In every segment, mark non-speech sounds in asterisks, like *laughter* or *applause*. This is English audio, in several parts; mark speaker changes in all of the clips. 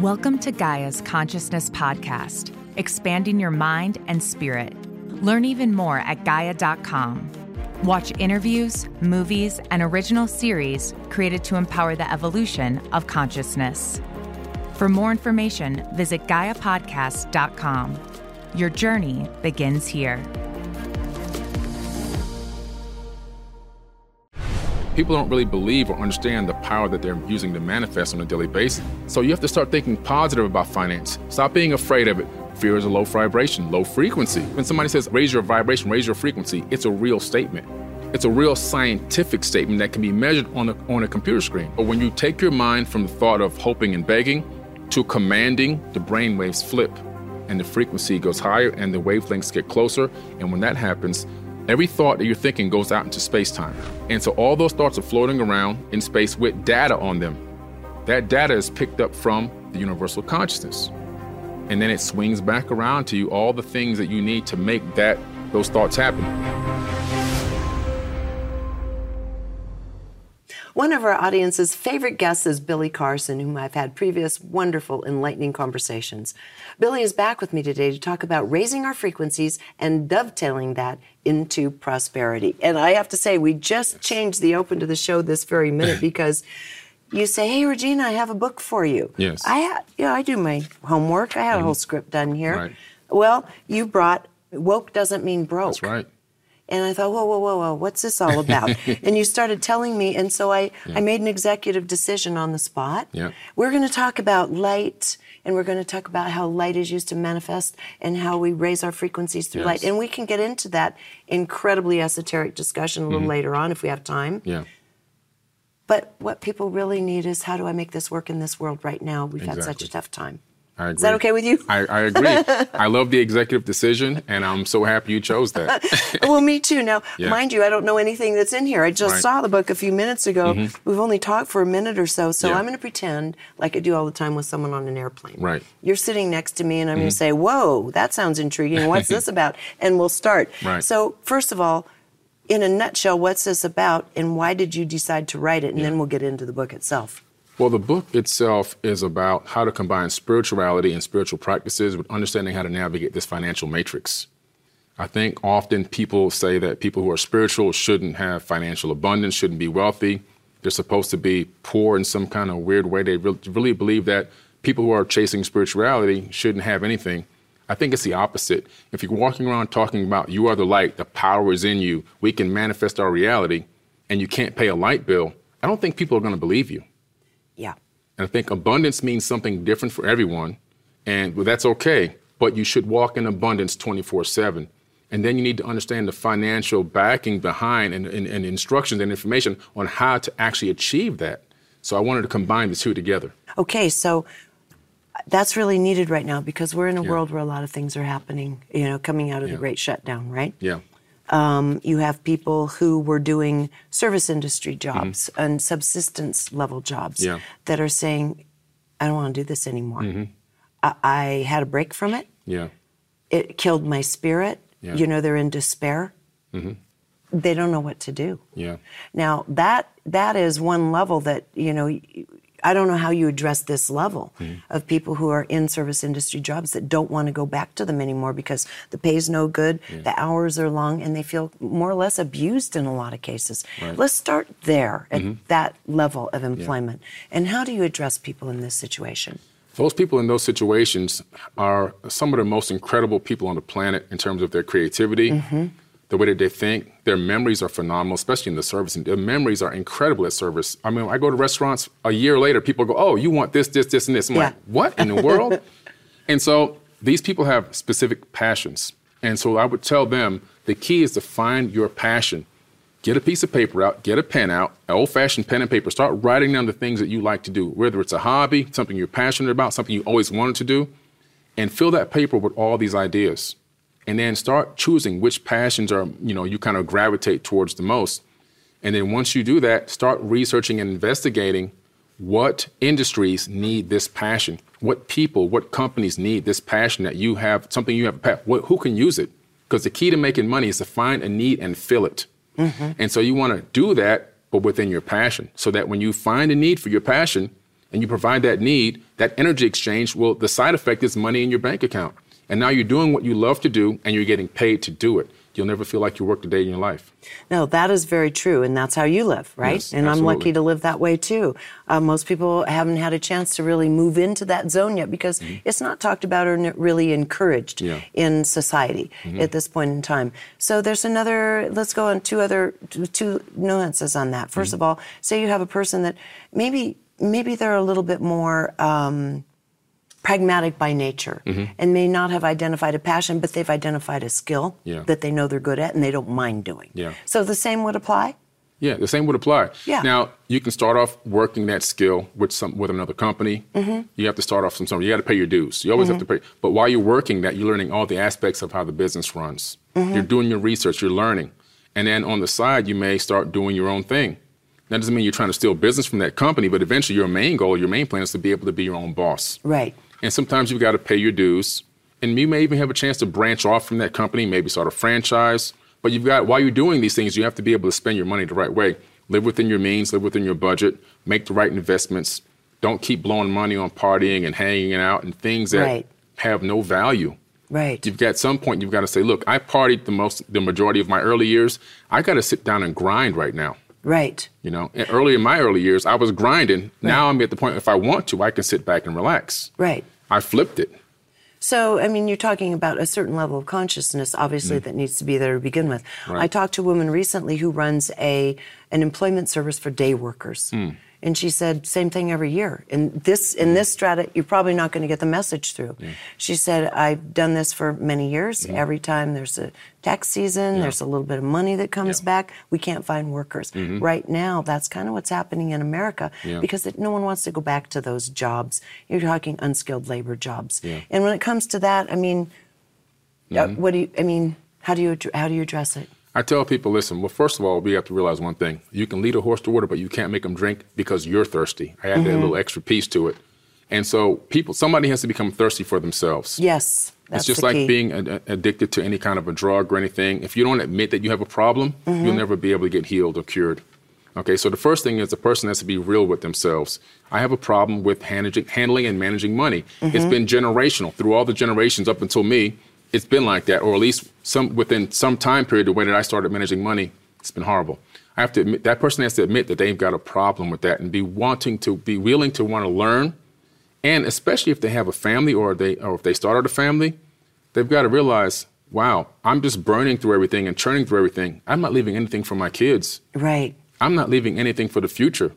Speaker 1: Welcome to Gaia's Consciousness Podcast, expanding your mind and spirit. Learn even more at Gaia.com. Watch interviews, movies, and original series created to empower the evolution of consciousness. For more information, visit GaiaPodcast.com. Your journey begins here.
Speaker 2: People don't really believe or understand the power that they're using to manifest on a daily basis. So you have to start thinking positive about finance. Stop being afraid of it. Fear is a low vibration, low frequency. When somebody says raise your vibration, raise your frequency, it's a real statement. It's a real scientific statement that can be measured on a, on a computer screen. But when you take your mind from the thought of hoping and begging to commanding, the brain waves flip and the frequency goes higher and the wavelengths get closer. And when that happens, Every thought that you're thinking goes out into space time. And so all those thoughts are floating around in space with data on them. That data is picked up from the universal consciousness. And then it swings back around to you all the things that you need to make that those thoughts happen.
Speaker 3: One of our audience's favorite guests is Billy Carson, whom I've had previous wonderful, enlightening conversations. Billy is back with me today to talk about raising our frequencies and dovetailing that into prosperity. And I have to say, we just changed the open to the show this very minute *laughs* because you say, "Hey, Regina, I have a book for you."
Speaker 2: Yes.
Speaker 3: I had, yeah, I do my homework. I had mm-hmm. a whole script done here.
Speaker 2: Right.
Speaker 3: Well, you brought woke doesn't mean broke.
Speaker 2: That's right.
Speaker 3: And I thought, whoa, whoa, whoa, whoa, what's this all about? *laughs* and you started telling me, and so I, yeah. I made an executive decision on the spot.
Speaker 2: Yeah.
Speaker 3: We're going to talk about light, and we're going to talk about how light is used to manifest and how we raise our frequencies through yes. light. And we can get into that incredibly esoteric discussion a little mm-hmm. later on if we have time.
Speaker 2: Yeah.
Speaker 3: But what people really need is how do I make this work in this world right now? We've exactly. had such a tough time.
Speaker 2: I agree.
Speaker 3: Is that okay with you?
Speaker 2: I, I agree. *laughs* I love the executive decision, and I'm so happy you chose that. *laughs*
Speaker 3: well, me too. Now, *laughs* yeah. mind you, I don't know anything that's in here. I just right. saw the book a few minutes ago. Mm-hmm. We've only talked for a minute or so, so yeah. I'm going to pretend like I do all the time with someone on an airplane.
Speaker 2: Right.
Speaker 3: You're sitting next to me, and I'm mm-hmm. going to say, "Whoa, that sounds intriguing. What's this about?" And we'll start.
Speaker 2: Right.
Speaker 3: So, first of all, in a nutshell, what's this about, and why did you decide to write it? And yeah. then we'll get into the book itself.
Speaker 2: Well, the book itself is about how to combine spirituality and spiritual practices with understanding how to navigate this financial matrix. I think often people say that people who are spiritual shouldn't have financial abundance, shouldn't be wealthy. They're supposed to be poor in some kind of weird way. They really believe that people who are chasing spirituality shouldn't have anything. I think it's the opposite. If you're walking around talking about you are the light, the power is in you, we can manifest our reality, and you can't pay a light bill, I don't think people are going to believe you. And I think abundance means something different for everyone. And well, that's okay. But you should walk in abundance 24 7. And then you need to understand the financial backing behind and, and, and, instructions and information on how to actually achieve that. So I wanted to combine the two together.
Speaker 3: Okay, so that's really needed right now because we're in a yeah. world where a lot of things are happening, you know, coming out of yeah. the great shutdown, right?
Speaker 2: Yeah.
Speaker 3: Um, you have people who were doing service industry jobs mm-hmm. and subsistence level jobs
Speaker 2: yeah.
Speaker 3: that are saying, I don't want to do this anymore. Mm-hmm. I-, I, had a break from it.
Speaker 2: Yeah.
Speaker 3: It killed my spirit.
Speaker 2: Yeah.
Speaker 3: You know, they're in despair. Mm-hmm. They don't know what to do.
Speaker 2: Yeah.
Speaker 3: Now that that is one level that you know I don't know how you address this level mm. of people who are in service industry jobs that don't want to go back to them anymore because the pay is no good, yeah. the hours are long, and they feel more or less abused in a lot of cases.
Speaker 2: Right.
Speaker 3: Let's start there at mm-hmm. that level of employment. Yeah. And how do you address people in this situation?
Speaker 2: Those people in those situations are some of the most incredible people on the planet in terms of their creativity. Mm-hmm the way that they think. Their memories are phenomenal, especially in the service. And their memories are incredible at service. I mean, I go to restaurants a year later, people go, "Oh, you want this, this, this, and this." I'm
Speaker 3: yeah.
Speaker 2: like, "What in the world?" *laughs* and so these people have specific passions, and so I would tell them the key is to find your passion. Get a piece of paper out, get a pen out, old-fashioned pen and paper. Start writing down the things that you like to do, whether it's a hobby, something you're passionate about, something you always wanted to do, and fill that paper with all these ideas and then start choosing which passions are you know you kind of gravitate towards the most and then once you do that start researching and investigating what industries need this passion what people what companies need this passion that you have something you have a what, who can use it because the key to making money is to find a need and fill it mm-hmm. and so you want to do that but within your passion so that when you find a need for your passion and you provide that need, that energy exchange, well, the side effect is money in your bank account. And now you're doing what you love to do and you're getting paid to do it. You'll never feel like you worked a day in your life.
Speaker 3: No, that is very true, and that's how you live, right?
Speaker 2: Yes,
Speaker 3: and
Speaker 2: absolutely.
Speaker 3: I'm lucky to live that way too. Uh, most people haven't had a chance to really move into that zone yet because it's not talked about or n- really encouraged
Speaker 2: Mm-hmm. Yeah.
Speaker 3: in society
Speaker 2: Mm-hmm.
Speaker 3: at this point in time. So there's another. Let's go on two other two- two nuances on that. 1st
Speaker 2: Mm-hmm.
Speaker 3: of all, say you have a person that maybe maybe they're a little bit more. Um, pragmatic by nature
Speaker 2: Mm-hmm.
Speaker 3: and may not have identified a passion, but they've identified a skill
Speaker 2: Yeah.
Speaker 3: that they know they're good at and they don't mind doing.
Speaker 2: Yeah.
Speaker 3: So the same would apply?
Speaker 2: Yeah, the same would apply.
Speaker 3: Yeah.
Speaker 2: Now you can start off working that skill with some with another company.
Speaker 3: Mm-hmm.
Speaker 2: You have to start off from somewhere. You got to pay your dues. You always have to pay. But while you're working that, you're learning all the aspects of how the business runs.
Speaker 3: Mm-hmm.
Speaker 2: You're doing your research. You're learning, and then on the side, you may start doing your own thing. That doesn't mean you're trying to steal business from that company, but eventually, your main goal, your main plan, is to be able to be your own boss.
Speaker 3: Right.
Speaker 2: And sometimes you've got to pay your dues. And you may even have a chance to branch off from that company, maybe start a franchise. But you've got, while you're doing these things, you have to be able to spend your money the right way. Live within your means, live within your budget, make the right investments. Don't keep blowing money on partying and hanging out and things that
Speaker 3: Right.
Speaker 2: have no value.
Speaker 3: Right.
Speaker 2: You've got some point you've got to say, look, I partied the most the majority of my early years. I got to sit down and grind right now.
Speaker 3: Right.
Speaker 2: You know, And early in my early years, I was grinding. Now I'm at the point if I want to, I can sit back and relax.
Speaker 3: Right.
Speaker 2: I flipped it.
Speaker 3: So, I mean, you're talking about a certain level of consciousness, obviously, mm. that needs to be there to begin with.
Speaker 2: Right.
Speaker 3: I talked to a woman recently who runs a an employment service for day workers, mm. And she said same thing every year. In this in this strata, you're probably not going to get the message through. She said, "I've done this for many years. Mm-hmm. Every time there's a tax season, there's a little bit of money that comes
Speaker 2: Yeah.
Speaker 3: back. We can't find workers mm-hmm. right now. That's kind of what's happening in America
Speaker 2: Yeah.
Speaker 3: because it, no one wants to go back to those jobs. You're talking unskilled labor jobs,
Speaker 2: Yeah.
Speaker 3: and when it comes to that, I mean, uh, mm-hmm. what do you? I mean, how do you how do you address it?
Speaker 2: I tell people, listen, well, first of all, we have to realize one thing. You can lead a horse to water, but you can't make them drink because you're thirsty. I add that little extra piece to it. And so people, somebody has to become thirsty for themselves.
Speaker 3: Yes, that's
Speaker 2: it's just like
Speaker 3: key.
Speaker 2: being a- a- addicted to any kind of a drug or anything. If you don't admit that you have a problem,
Speaker 3: Mm-hmm.
Speaker 2: you'll never be able to get healed or cured. Okay, so the first thing is the person has to be real with themselves. I have a problem with handling, handling and managing money.
Speaker 3: Mm-hmm.
Speaker 2: It's been generational through all the generations up until me. It's been like that, or at least some within some time period. The way that I started managing money, it's been horrible. I have to admit that person has to admit that they've got a problem with that and be wanting to be willing to want to learn and especially if they have a family or they or if they started a family, they've got to realize, wow, I'm just burning through everything and churning through everything. I'm not leaving anything for my kids.
Speaker 3: right.
Speaker 2: I'm not leaving anything for the future.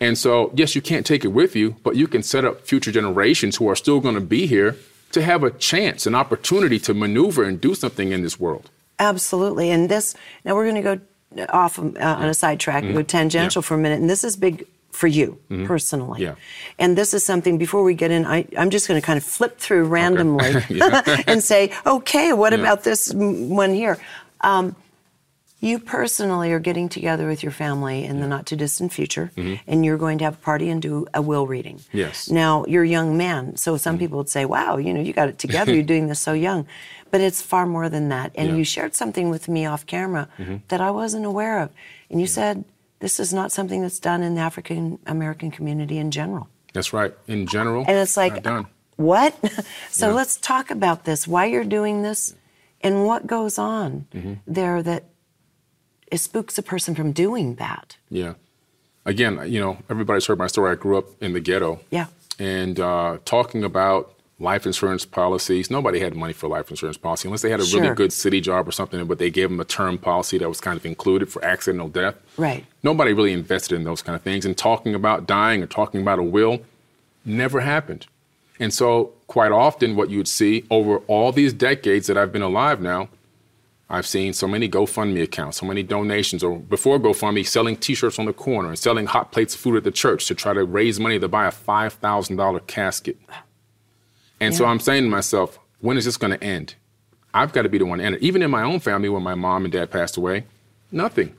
Speaker 2: And so, yes, you can't take it with you, but you can set up future generations who are still going to be here to have a chance, an opportunity to maneuver and do something in this world.
Speaker 3: Absolutely. And this, now we're going to go off uh, on a sidetrack, and go tangential
Speaker 2: Yeah.
Speaker 3: for a minute. And this is big for you personally.
Speaker 2: Yeah.
Speaker 3: And this is something, before we get in, I, I'm just going to kind of flip through randomly *laughs*
Speaker 2: Yeah. *laughs*
Speaker 3: and say, okay, what
Speaker 2: Yeah.
Speaker 3: about this m- one here? Um, you personally are getting together with your family in the not too distant future, and you're going to have a party and do a will reading.
Speaker 2: Mm-hmm. Yes.
Speaker 3: Now, you're a young man, so some
Speaker 2: Mm-hmm.
Speaker 3: people would say, wow, you know, you got it *laughs* together, you're doing this so young. But it's far more than that. And
Speaker 2: Yeah. Mm-hmm.
Speaker 3: you shared something with me off camera that I wasn't aware of. And you said, this is not something that's done in the African American community in general.
Speaker 2: That's right. In general,
Speaker 3: And it's like,
Speaker 2: done.
Speaker 3: what? *laughs* so
Speaker 2: Yeah.
Speaker 3: let's talk about this, why you're doing this, and what goes on
Speaker 2: Mm-hmm.
Speaker 3: there that it spooks a person from doing that.
Speaker 2: Yeah. Again, you know, everybody's heard my story. I grew up in the ghetto.
Speaker 3: Yeah.
Speaker 2: And uh, talking about life insurance policies, nobody had money for life insurance policy unless they had a
Speaker 3: Sure.
Speaker 2: really good city job or something, but they gave them a term policy that was kind of included for accidental death.
Speaker 3: Right.
Speaker 2: Nobody really invested in those kind of things. And talking about dying or talking about a will never happened. And so, quite often, what you would see over all these decades that I've been alive now, I've seen so many GoFundMe accounts, so many donations, or before GoFundMe, selling T-shirts on the corner and selling hot plates of food at the church to try to raise money to buy a five thousand dollar casket. And so I'm saying to myself, when is this going to end? I've got to be the one to end it. Even in my own family, when my mom and dad passed away, nothing,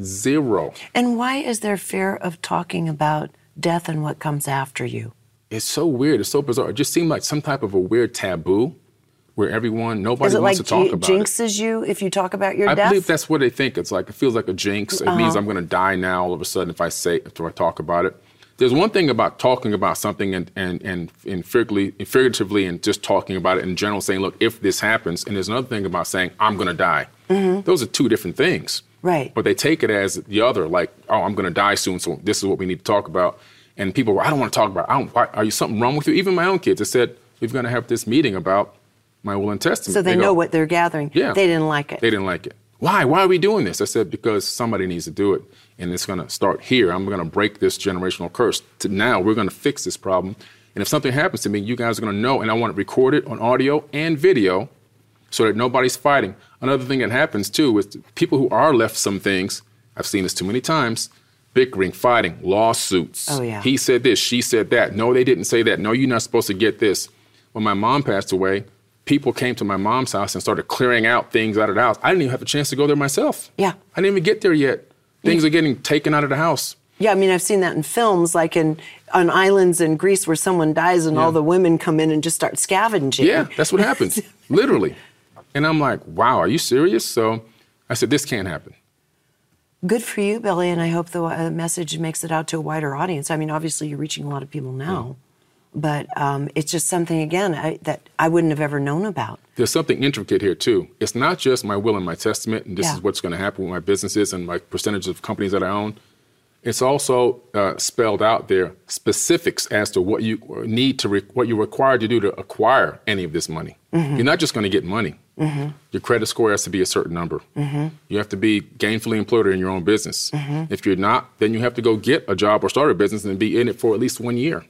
Speaker 2: zero.
Speaker 3: And why is there fear of talking about death and what comes after you?
Speaker 2: It's so weird. It's so bizarre. It just seemed like some type of a weird taboo where everyone, nobody wants
Speaker 3: like
Speaker 2: to talk
Speaker 3: ji-
Speaker 2: about it.
Speaker 3: jinxes you if you talk about your
Speaker 2: I
Speaker 3: death?
Speaker 2: believe that's what they think. It's like it feels like a jinx. It
Speaker 3: Uh-huh.
Speaker 2: means I'm going to die now all of a sudden if I say if I talk about it. there's one thing about talking about something and and and, and figuratively, figuratively and just talking about it in general, saying, look, if this happens, and there's another thing about saying, I'm going to die. Mm-hmm. Those are two different things.
Speaker 3: Right.
Speaker 2: But they take it as the other, like, oh, I'm going to die soon, so this is what we need to talk about. And people were, I don't want to talk about. It. I don't. Why, are you something wrong with you? Even my own kids, I said, we're going to have this meeting about my will and testament.
Speaker 3: So they, they know go, what they're gathering.
Speaker 2: Yeah.
Speaker 3: They didn't like it.
Speaker 2: They didn't like it. Why? Why are we doing this? I said, because somebody needs to do it. And it's going to start here. I'm going to break this generational curse. To now, we're going to fix this problem. And if something happens to me, you guys are going to know. And I want to record it recorded on audio and video so that nobody's fighting. Another thing that happens too is people who are left some things, I've seen this too many times, bickering, fighting, lawsuits.
Speaker 3: Oh, yeah.
Speaker 2: He said this, she said that. No, they didn't say that. No, you're not supposed to get this. When my mom passed away, people came to my mom's house and started clearing out things out of the house. I didn't even have a chance to go there myself.
Speaker 3: Yeah.
Speaker 2: I didn't even get there yet. Things are getting taken out of the house.
Speaker 3: Yeah, I mean, I've seen that in films, like in on islands in Greece where someone dies and yeah. all the women come in and just start scavenging.
Speaker 2: Yeah, that's what happens, *laughs* literally. And I'm like, wow, are you serious? So I said, this can't happen.
Speaker 3: Good for you, Billy, and I hope the uh, message makes it out to a wider audience. I mean, obviously, you're reaching a lot of people now. Yeah but um, it's just something again I, that I wouldn't have ever known about.
Speaker 2: There's something intricate here too. It's not just my will and my testament, and this yeah. is what's going to happen with my businesses and my percentage of companies that I own. It's also uh, spelled out there specifics as to what you need to, re- what you're required to do to acquire any of this money. Mm-hmm. You're not just going to get money. Mm-hmm. Your credit score has to be a certain number. Mm-hmm. You have to be gainfully employed in your own business. Mm-hmm. If you're not, then you have to go get a job or start a business and be in it for at least one year.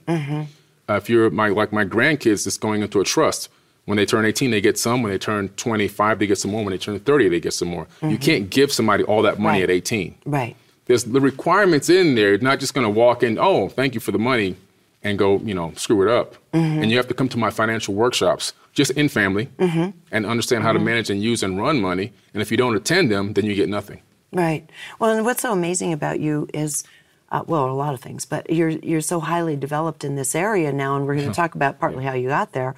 Speaker 2: Uh, if you're my like my grandkids, it's going into a trust. When they turn 18, they get some. When they turn 25, they get some more. When they turn 30, they get some more. Mm-hmm. You can't give somebody all that money
Speaker 3: right.
Speaker 2: at 18.
Speaker 3: Right.
Speaker 2: There's the requirements in there. You're not just going to walk in. Oh, thank you for the money, and go you know screw it up. Mm-hmm. And you have to come to my financial workshops just in family mm-hmm. and understand how to mm-hmm. manage and use and run money. And if you don't attend them, then you get nothing.
Speaker 3: Right. Well, and what's so amazing about you is uh, well, a lot of things, but you're you're so highly developed in this area now, and we're going to talk about partly how you got there,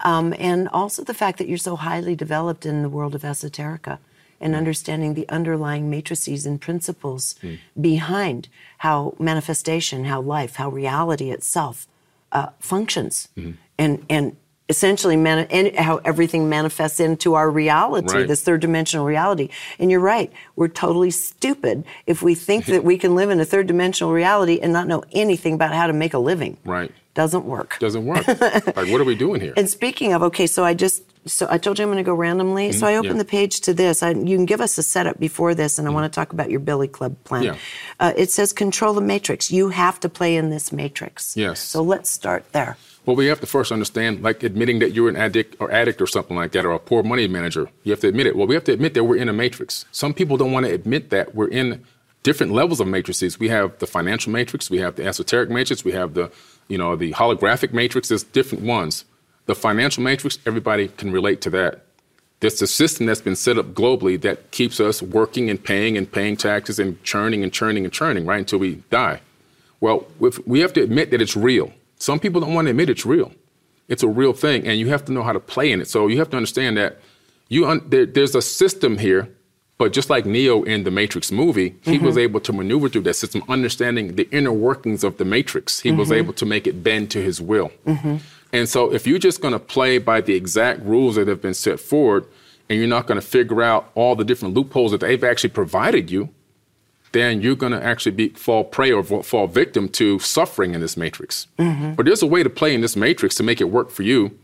Speaker 3: um, and also the fact that you're so highly developed in the world of esoterica and understanding the underlying matrices and principles mm. behind how manifestation, how life, how reality itself uh, functions, mm. and and essentially mani- and how everything manifests into our reality,
Speaker 2: right.
Speaker 3: this third dimensional reality. And you're right, we're totally stupid if we think that we can live in a third dimensional reality and not know anything about how to make a living.
Speaker 2: Right.
Speaker 3: Doesn't work.
Speaker 2: Doesn't work. *laughs* like, what are we doing here?
Speaker 3: And speaking of, okay, so I just so I told you I'm going to go randomly. Mm-hmm. So I opened
Speaker 2: yeah.
Speaker 3: the page to this. I, you can give us a setup before this, and I mm-hmm. want to talk about your Billy Club plan.
Speaker 2: Yeah.
Speaker 3: Uh, it says control the matrix. You have to play in this matrix.
Speaker 2: Yes.
Speaker 3: So let's start there.
Speaker 2: Well, we have to first understand, like admitting that you're an addict or addict or something like that, or a poor money manager. You have to admit it. Well, we have to admit that we're in a matrix. Some people don't want to admit that we're in different levels of matrices. We have the financial matrix, we have the esoteric matrix, we have the, you know, the holographic matrix. There's different ones. The financial matrix, everybody can relate to that. There's a system that's been set up globally that keeps us working and paying and paying taxes and churning and churning and churning right until we die. Well, we have to admit that it's real. Some people don't want to admit it's real. It's a real thing, and you have to know how to play in it. So you have to understand that you un- there, there's a system here, but just like Neo in the Matrix movie, mm-hmm. he was able to maneuver through that system, understanding the inner workings of the Matrix. He mm-hmm. was able to make it bend to his will. Mm-hmm. And so if you're just going to play by the exact rules that have been set forward, and you're not going to figure out all the different loopholes that they've actually provided you, then you're going to actually be fall prey or fall victim to suffering in this matrix. Mm-hmm. But there's a way to play in this matrix to make it work for you.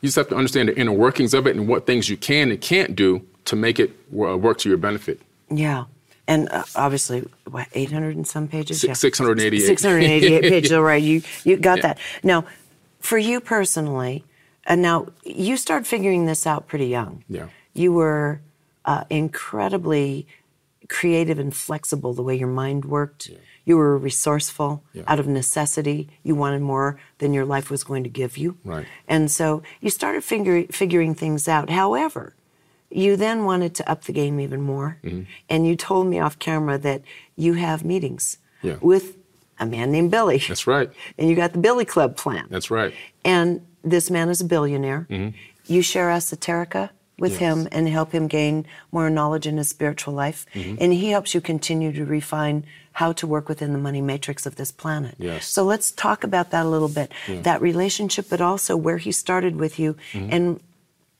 Speaker 2: You just have to understand the inner workings of it and what things you can and can't do to make it work to your benefit.
Speaker 3: Yeah. And uh, obviously, what, 800 and some pages?
Speaker 2: yeah. 688.
Speaker 3: 688 pages, all *laughs* right. You, you got yeah. that. Now, for you personally, and now you started figuring this out pretty young.
Speaker 2: Yeah.
Speaker 3: You were uh, incredibly creative and flexible the way your mind worked. Yeah. You were resourceful yeah. out of necessity. You wanted more than your life was going to give you.
Speaker 2: Right.
Speaker 3: And so you started figure, figuring things out. However, you then wanted to up the game even more. Mm-hmm. And you told me off camera that you have meetings
Speaker 2: yeah.
Speaker 3: with a man named Billy.
Speaker 2: That's right. *laughs*
Speaker 3: And you got the Billy Club plan.
Speaker 2: That's right.
Speaker 3: And this man is a billionaire. Mm-hmm. You share esoterica with
Speaker 2: Yes.
Speaker 3: him and help him gain more knowledge in his spiritual life.
Speaker 2: Mm-hmm.
Speaker 3: And he helps you continue to refine how to work within the money matrix of this planet.
Speaker 2: Yes.
Speaker 3: So let's talk about that a little bit. That relationship, but also where he started with you
Speaker 2: Mm-hmm.
Speaker 3: and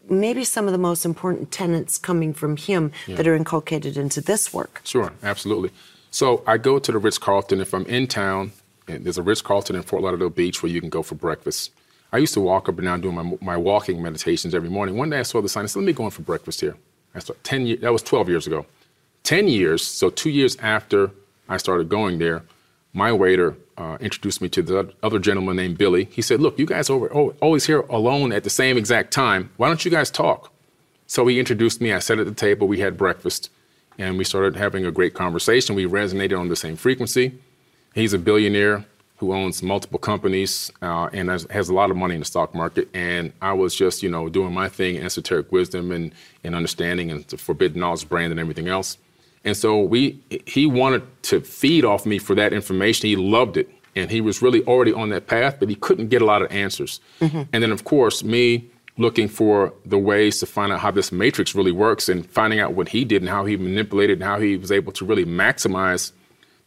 Speaker 3: maybe some of the most important tenets coming from him that are inculcated into this work.
Speaker 2: Sure, absolutely. So I go to the Ritz Carlton if I'm in town. And there's a Ritz Carlton in Fort Lauderdale Beach where you can go for breakfast. I used to walk up and down doing my, my walking meditations every morning. One day I saw the sign. I said, "Let me go in for breakfast here." I started ten years. That was 12 years ago. 10 years. So two years after I started going there, my waiter uh, introduced me to the other gentleman named Billy. He said, "Look, you guys over oh, always here alone at the same exact time. Why don't you guys talk?" So he introduced me. I sat at the table. We had breakfast, and we started having a great conversation. We resonated on the same frequency. He's a billionaire who owns multiple companies uh, and has, has a lot of money in the stock market. And I was just, you know, doing my thing, esoteric wisdom and, and understanding and the forbidden knowledge brand and everything else. And so we, he wanted to feed off me for that information. He loved it. And he was really already on that path, but he couldn't get a lot of answers. And then, of course, me looking for the ways to find out how this matrix really works and finding out what he did and how he manipulated and how he was able to really maximize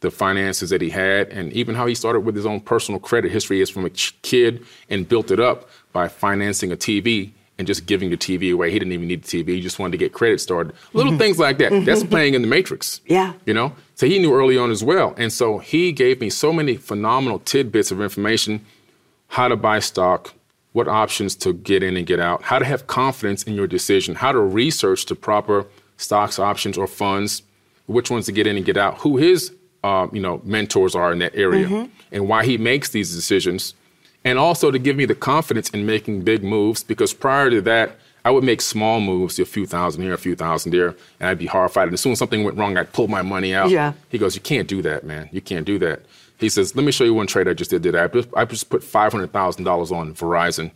Speaker 2: the finances that he had and even how he started with his own personal credit history as from a ch- kid and built it up by financing a TV and just giving the TV away. He didn't even need the TV. He just wanted to get credit started. Little mm-hmm. things like that. Mm-hmm. That's playing in the matrix.
Speaker 3: Yeah.
Speaker 2: You know? So he knew early on as well. And so he gave me so many phenomenal tidbits of information how to buy stock, what options to get in and get out, how to have confidence in your decision, how to research the proper stocks, options, or funds, which ones to get in and get out, who his uh, you know mentors are in that area, and why he makes these decisions, and also to give me the confidence in making big moves. Because prior to that, I would make small moves, a few thousand here, a few thousand there, and I'd be horrified. And as soon as something went wrong, I'd pull my money out.
Speaker 3: Yeah.
Speaker 2: He goes, "You can't do that, man. You can't do that." He says, "Let me show you one trade I just did. Today. I just, I just put five hundred thousand dollars on Verizon.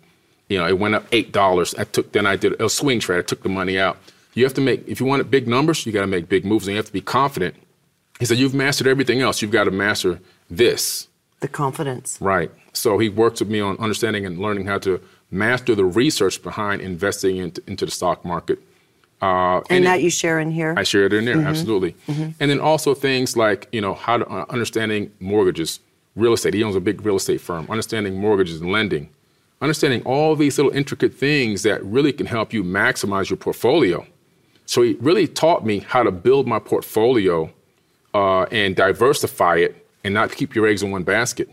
Speaker 2: You know, it went up eight dollars. I took then I did a swing trade. I took the money out. You have to make if you want big numbers, you got to make big moves, and you have to be confident." He said, "You've mastered everything else. You've got to master this."
Speaker 3: The confidence.
Speaker 2: Right. So he worked with me on understanding and learning how to master the research behind investing into, into the stock market. Uh,
Speaker 3: And,
Speaker 2: it-
Speaker 3: that you share in here.
Speaker 2: I share it in there, absolutely. And then also things like, you know, how to uh, understanding mortgages, real estate. He owns a big real estate firm, understanding mortgages and lending, understanding all these little intricate things that really can help you maximize your portfolio. So he really taught me how to build my portfolio uh, and diversify it and not keep your eggs in one basket.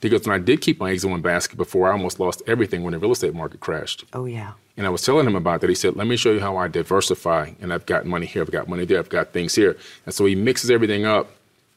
Speaker 2: Because when I did keep my eggs in one basket before, I almost lost everything when the real estate market crashed.
Speaker 3: oh, yeah.
Speaker 2: And I was telling him about that. He said, Let me show you how I diversify. And I've got money here, I've got money there, I've got things here. And so he mixes everything up.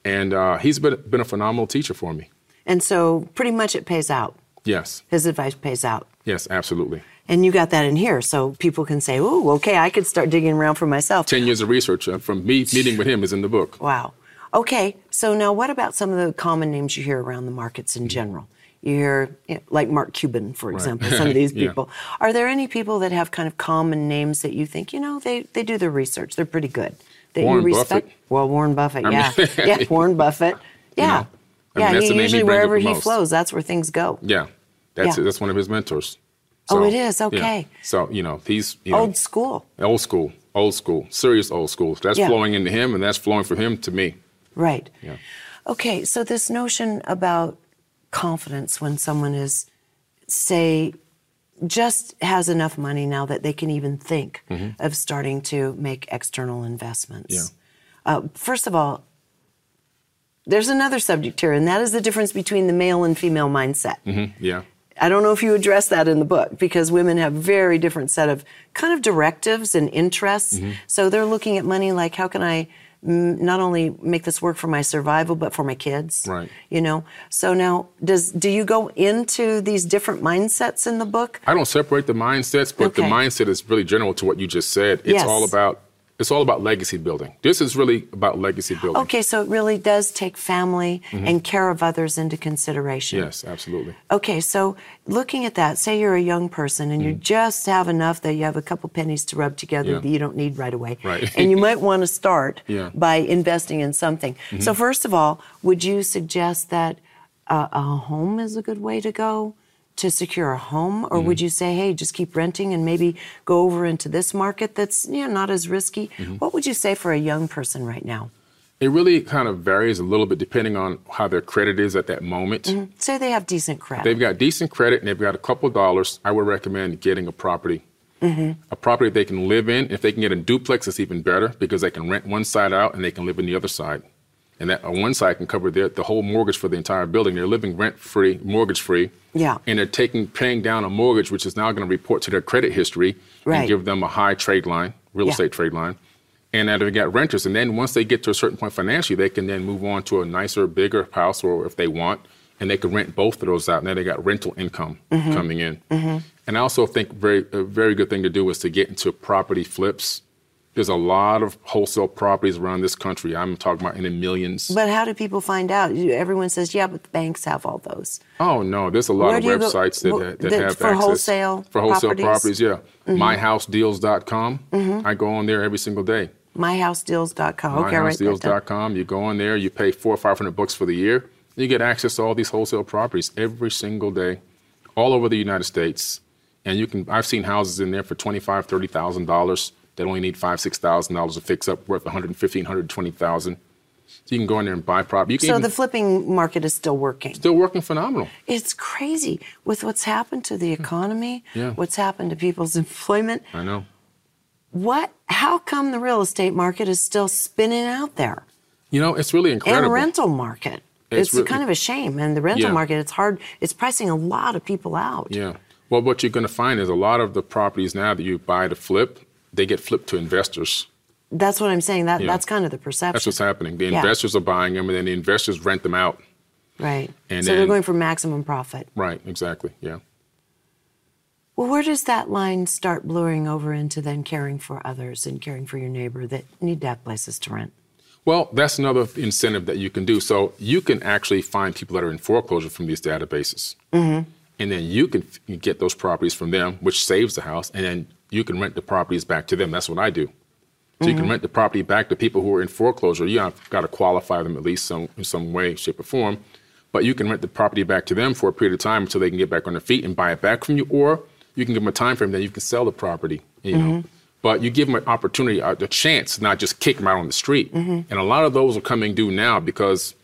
Speaker 2: And uh, he's been, been a phenomenal teacher for me.
Speaker 3: And so pretty much it pays out.
Speaker 2: Yes,
Speaker 3: His advice pays out.
Speaker 2: yes, absolutely.
Speaker 3: And you got that in here, so people can say, "Ooh, okay, I could start digging around for myself."
Speaker 2: 10 years of research uh, from me meeting with him is in the book.
Speaker 3: Wow. Okay, so now what about some of the common names you hear around the markets in general? You hear, you know, like Mark Cuban, for example, some of *laughs* these
Speaker 2: Yeah.
Speaker 3: people. Are there any people that have kind of common names that you think, you know, they, they do their research, they're pretty good? That
Speaker 2: Warren
Speaker 3: you respect?
Speaker 2: Buffett.
Speaker 3: Well, Warren Buffett,
Speaker 2: I
Speaker 3: yeah.
Speaker 2: mean- *laughs*
Speaker 3: yeah, Warren Buffett. *laughs* Yeah.
Speaker 2: know, I mean,
Speaker 3: yeah, he
Speaker 2: the name he
Speaker 3: usually wherever he
Speaker 2: most.
Speaker 3: flows, that's where things go.
Speaker 2: Yeah, that's
Speaker 3: Yeah.
Speaker 2: that's one of his mentors.
Speaker 3: Oh, it is?
Speaker 2: yeah.
Speaker 3: Okay.
Speaker 2: So, you know, he's you know,
Speaker 3: Old school.
Speaker 2: old school, old school, serious old school. That's
Speaker 3: Yeah.
Speaker 2: flowing into him and that's flowing from him to me.
Speaker 3: Right.
Speaker 2: Yeah.
Speaker 3: Okay, so this notion about confidence when someone is, say, just has enough money now that they can even think of starting to make external investments.
Speaker 2: Yeah.
Speaker 3: Uh, first of all, there's another subject here, and that is the difference between the male and female mindset.
Speaker 2: Mhm, Yeah.
Speaker 3: I don't know if you address that in the book because women have very different set of kind of directives and interests.
Speaker 2: Mm-hmm.
Speaker 3: So they're looking at money like, how can I not only make this work for my survival but for my kids?
Speaker 2: Right.
Speaker 3: You know. So now, does do you go into these different mindsets in the book?
Speaker 2: I don't separate the mindsets, but the mindset is really general to what you just said. It's
Speaker 3: Yes.
Speaker 2: all about it's all about legacy building. This is really about legacy building.
Speaker 3: Okay, so it really does take family and care of others into consideration.
Speaker 2: Mm-hmm. Yes, absolutely.
Speaker 3: Okay, so looking at that, say you're a young person and you just have enough that you have a couple pennies to rub together.
Speaker 2: Yeah.
Speaker 3: that you don't need right away.
Speaker 2: Right.
Speaker 3: and you might *laughs* want to start
Speaker 2: Yeah. Mm-hmm.
Speaker 3: by investing in something. So, first of all, would you suggest that uh, a home is a good way to go? To secure a home, or would mm-hmm. you say, hey, just keep renting and maybe go over into this market that's you know, not as risky? Mm-hmm. What would you say for a young person right now?
Speaker 2: It really kind of varies a little bit depending on how their credit is at that moment. Mm-hmm.
Speaker 3: Say they have decent credit.
Speaker 2: They've got decent credit and they've got a couple dollars. I would recommend getting a property. A property they can live in. If they can get a duplex, it's even better because they can rent one side out and they can live in the other side. And that on one side can cover their, the whole mortgage for the entire building. They're living rent free, mortgage free.
Speaker 3: Yeah.
Speaker 2: And they're taking paying down a mortgage, which is now going to report to their credit history
Speaker 3: Right.
Speaker 2: and give them a high trade line, real
Speaker 3: Yeah.
Speaker 2: estate trade line. And now they've got renters. And then once they get to a certain point financially, they can then move on to a nicer, bigger house, or if they want, and they can rent both of those out. And then they got rental income
Speaker 3: Mm-hmm.
Speaker 2: coming in. And I also think very a very good thing to do is to get into property flips. There's a lot of wholesale properties around this country. I'm talking about in the millions.
Speaker 3: but how do people find out? Everyone says, yeah, but the banks have all those.
Speaker 2: Oh no, there's a lot
Speaker 3: Where
Speaker 2: of
Speaker 3: you go-
Speaker 2: websites that, that, have
Speaker 3: for
Speaker 2: access
Speaker 3: wholesale
Speaker 2: for wholesale
Speaker 3: properties? Mm-hmm.
Speaker 2: properties. Yeah, myhousedeals.com. I go on there every single day.
Speaker 3: MyHouseDeals.com. Okay,
Speaker 2: myhousedeals.com. You go on there, you pay four or five hundred bucks for the year. You get access to all these wholesale properties every single day, all over the United States. And you can I've seen houses in there for twenty five, thirty thousand dollars that only need five, six thousand dollars to fix up, worth 115, 120,000. So you can go in there and buy property. You can
Speaker 3: So
Speaker 2: even,
Speaker 3: the flipping market is still working.
Speaker 2: still working phenomenal.
Speaker 3: It's crazy with what's happened to the hmm. economy,
Speaker 2: Yeah.
Speaker 3: what's happened to people's *laughs* employment.
Speaker 2: I know.
Speaker 3: What? How come the real estate market is still spinning out there?
Speaker 2: You know, it's really incredible.
Speaker 3: And rental market.
Speaker 2: It's
Speaker 3: It's,
Speaker 2: really-
Speaker 3: kind of a shame. And the rental
Speaker 2: Yeah.
Speaker 3: market, it's hard. It's pricing a lot of people out.
Speaker 2: Yeah. Well, what you're going to find is a lot of the properties now that you buy to flip, they get flipped to investors.
Speaker 3: That's what I'm saying. That
Speaker 2: Yeah.
Speaker 3: that's kind of the perception.
Speaker 2: That's what's happening. The
Speaker 3: Yeah.
Speaker 2: investors are buying them, and then the investors rent them out.
Speaker 3: Right.
Speaker 2: And
Speaker 3: so they're going for maximum profit.
Speaker 2: Right. Exactly. Yeah.
Speaker 3: Well, where does that line start blurring over into then caring for others and caring for your neighbor that need to have places to rent?
Speaker 2: Well, that's another incentive that you can do. So you can actually find people that are in foreclosure from these databases,
Speaker 3: Mm-hmm.
Speaker 2: and then you can get those properties from them, which saves the house, and then you can rent the properties back to them. That's what I do. So you
Speaker 3: Mm-hmm.
Speaker 2: can rent the property back to people who are in foreclosure. You have got to qualify them at least some in some way, shape, or form. But you can rent the property back to them for a period of time until they can get back on their feet and buy it back from you, or you can give them a time frame that you can sell the property. You know, but you give them an opportunity, a, a chance, not just kick them out on the street. And a lot of those are coming due now because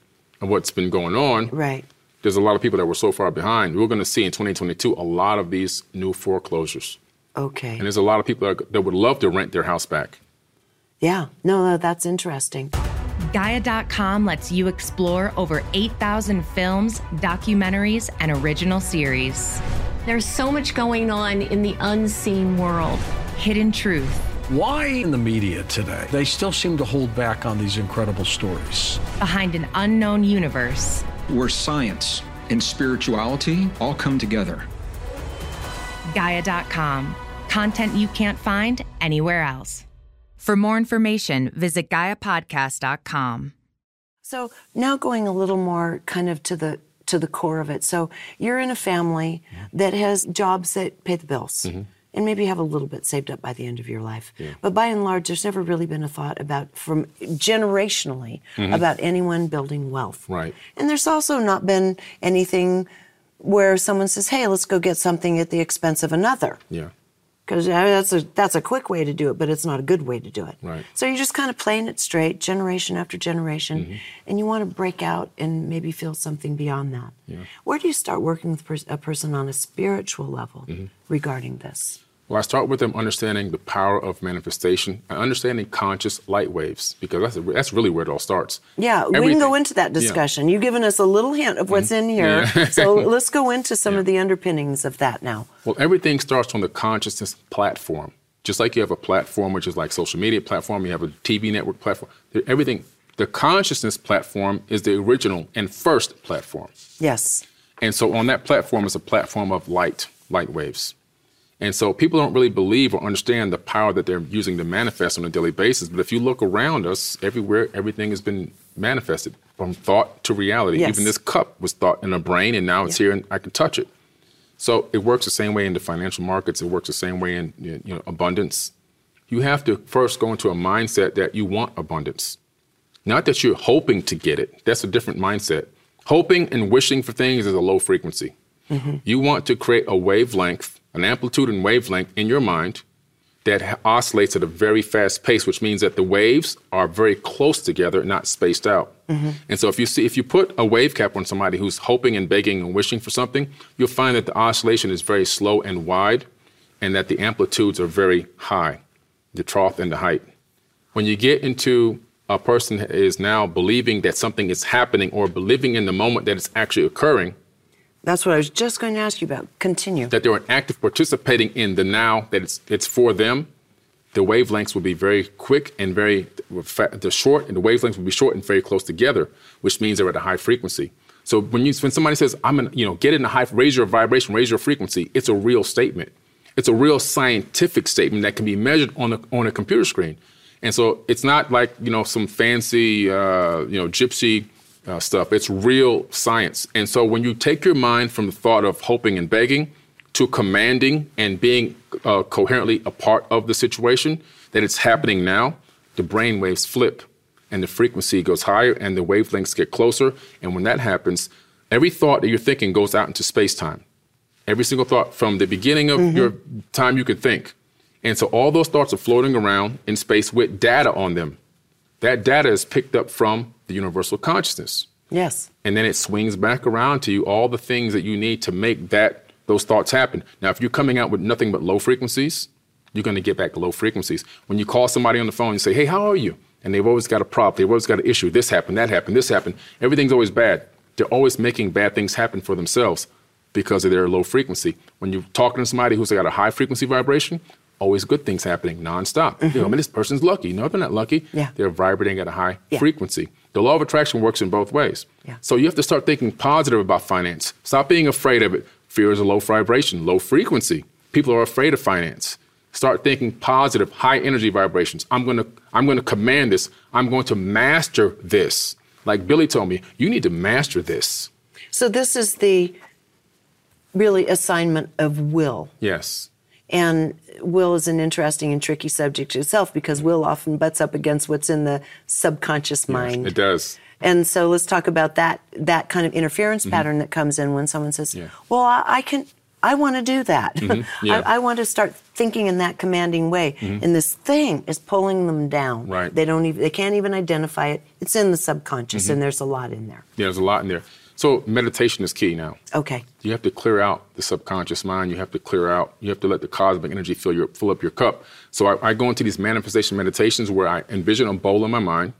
Speaker 2: of what's been going on.
Speaker 3: Right.
Speaker 2: There's a lot of people that were so far behind. We're going to see in 2022 a lot of these new foreclosures,
Speaker 3: Okay.
Speaker 2: and there's a lot of people that, that would love to rent their house back.
Speaker 3: Yeah. No, no, that's interesting.
Speaker 1: Gaia.com lets you explore over 8,000 films, documentaries, and original series.
Speaker 4: There's so much going on in the unseen world.
Speaker 1: Hidden Truth,
Speaker 5: Why in the media today, they still seem to hold back on these incredible stories?
Speaker 1: Behind an Unknown Universe,
Speaker 6: where science and spirituality all come together.
Speaker 1: Gaia.com. Content you can't find anywhere else. For more information, visit GaiaPodcast.com.
Speaker 3: So now going a little more kind of to the to the core of it. So you're in a family that has jobs that pay the bills. Mm-hmm. And maybe you have a little bit saved up by the end of your life. But by and large, there's never really been a thought about from generationally mm-hmm. about anyone building wealth.
Speaker 2: Right.
Speaker 3: And there's also not been anything where someone says, "Hey, let's go get something at the expense of another."
Speaker 2: Yeah.
Speaker 3: Because that's a that's a quick way to do it, but it's not a good way to do it.
Speaker 2: Right.
Speaker 3: So you're just kind of playing it straight, generation after generation,
Speaker 2: Mm-hmm.
Speaker 3: and you want to break out and maybe feel something beyond that. Yeah. Where do you start working with a person on a spiritual level
Speaker 2: Mm-hmm.
Speaker 3: regarding this?
Speaker 2: Well, I start with them understanding the power of manifestation and understanding conscious light waves because that's, that's really where it all starts.
Speaker 3: Yeah, we can go into that
Speaker 2: Yeah. Mm-hmm.
Speaker 3: discussion. You've given us a little hint of what's in here, *laughs* so let's go into some of the underpinnings of that now.
Speaker 2: Well, everything starts on the consciousness platform. Just like you have a platform, which is like social media platform, you have a TV network platform. Everything, the consciousness platform is the original and first platform.
Speaker 3: Yes.
Speaker 2: And so on that platform is a platform of light, light waves. And so people don't really believe or understand the power that they're using to manifest on a daily basis. But if you look around us, everywhere, everything has been manifested from thought to reality.
Speaker 3: Yes.
Speaker 2: Even this cup was thought in a brain, and now it's here and I can touch it. So it works the same way in the financial markets. It works the same way in you know, abundance. You have to first go into a mindset that you want abundance, not that you're hoping to get it. That's a different mindset. Hoping and wishing for things is a low frequency. Mm-hmm. You want to create a wavelength, an amplitude and wavelength in your mind that oscillates at a very fast pace, which means that the waves are very close together, not spaced out. Mm-hmm. And so if you see if you put a wave cap on somebody who's hoping and begging and wishing for something, you'll find that the oscillation is very slow and wide, and that the amplitudes are very high, the trough and the height. When you get into a person is now believing that something is happening or believing in the moment that it's actually occurring,
Speaker 3: That's what I was just going to ask you about. Continue.
Speaker 2: that they're active participating in the now, that it's it's for them, the wavelengths will be very quick and very the short and the wavelengths will be short and very close together, which means they're at a high frequency. So when you when somebody says I'm gonna you know get in a high raise your vibration, raise your frequency, it's a real statement. It's a real scientific statement that can be measured on a on a computer screen. And so it's not like you know some fancy uh, you know gypsy uh, stuff. It's real science. And so when you take your mind from the thought of hoping and begging to commanding and being uh, coherently a part of the situation, that it's happening now, the brain waves flip and the frequency goes higher and the wavelengths get closer. And when that happens, every thought that you're thinking goes out into space time. Every single thought from the beginning of your time you can think. And so all those thoughts are floating around in space with data on them. That data is picked up from the universal consciousness.
Speaker 3: yes.
Speaker 2: And then it swings back around to you all the things that you need to make that those thoughts happen. Now, if you're coming out with nothing but low frequencies, you're going to get back low frequencies. When you call somebody on the phone and say, "Hey, how are you?" and they've always got a problem, they've always got an issue. This happened, that happened, this happened. Everything's always bad. They're always making bad things happen for themselves because of their low frequency. When you're talking to somebody who's got a high frequency vibration, always good things happening nonstop. You know, I mean, this person's lucky. No, they're not lucky.
Speaker 3: Mm-hmm. Yeah.
Speaker 2: They're vibrating at a high
Speaker 3: Yeah.
Speaker 2: frequency. The law of attraction works in both ways.
Speaker 3: Yeah.
Speaker 2: So you have to start thinking positive about finance. Stop being afraid of it. Fear is a low vibration, low frequency. People are afraid of finance. Start thinking positive, high energy vibrations. I'm gonna, I'm gonna command this. I'm going to master this. Like Billy told me, you need to master this.
Speaker 3: So this is the really assignment of will.
Speaker 2: Yes.
Speaker 3: And will is an interesting and tricky subject itself because will often butts up against what's in the subconscious mind.
Speaker 2: It does.
Speaker 3: And so let's talk about that that kind of interference pattern that comes in when someone says,
Speaker 2: Mm-hmm. Yeah.
Speaker 3: "Well, I, I can, I want to do that.
Speaker 2: Mm-hmm. *laughs* Yeah.
Speaker 3: I, I want to start thinking in that commanding way." And this thing is pulling them down.
Speaker 2: Mm-hmm. Right.
Speaker 3: They don't even, they can't even identify it. It's in the subconscious,
Speaker 2: Mm-hmm.
Speaker 3: and there's a lot in there.
Speaker 2: Yeah, there's a lot in there. So meditation is key now.
Speaker 3: Okay.
Speaker 2: You have to clear out the subconscious mind. You have to clear out. You have to let the cosmic energy fill your fill up your cup. So I, I go into these manifestation meditations where I envision a bowl in my mind,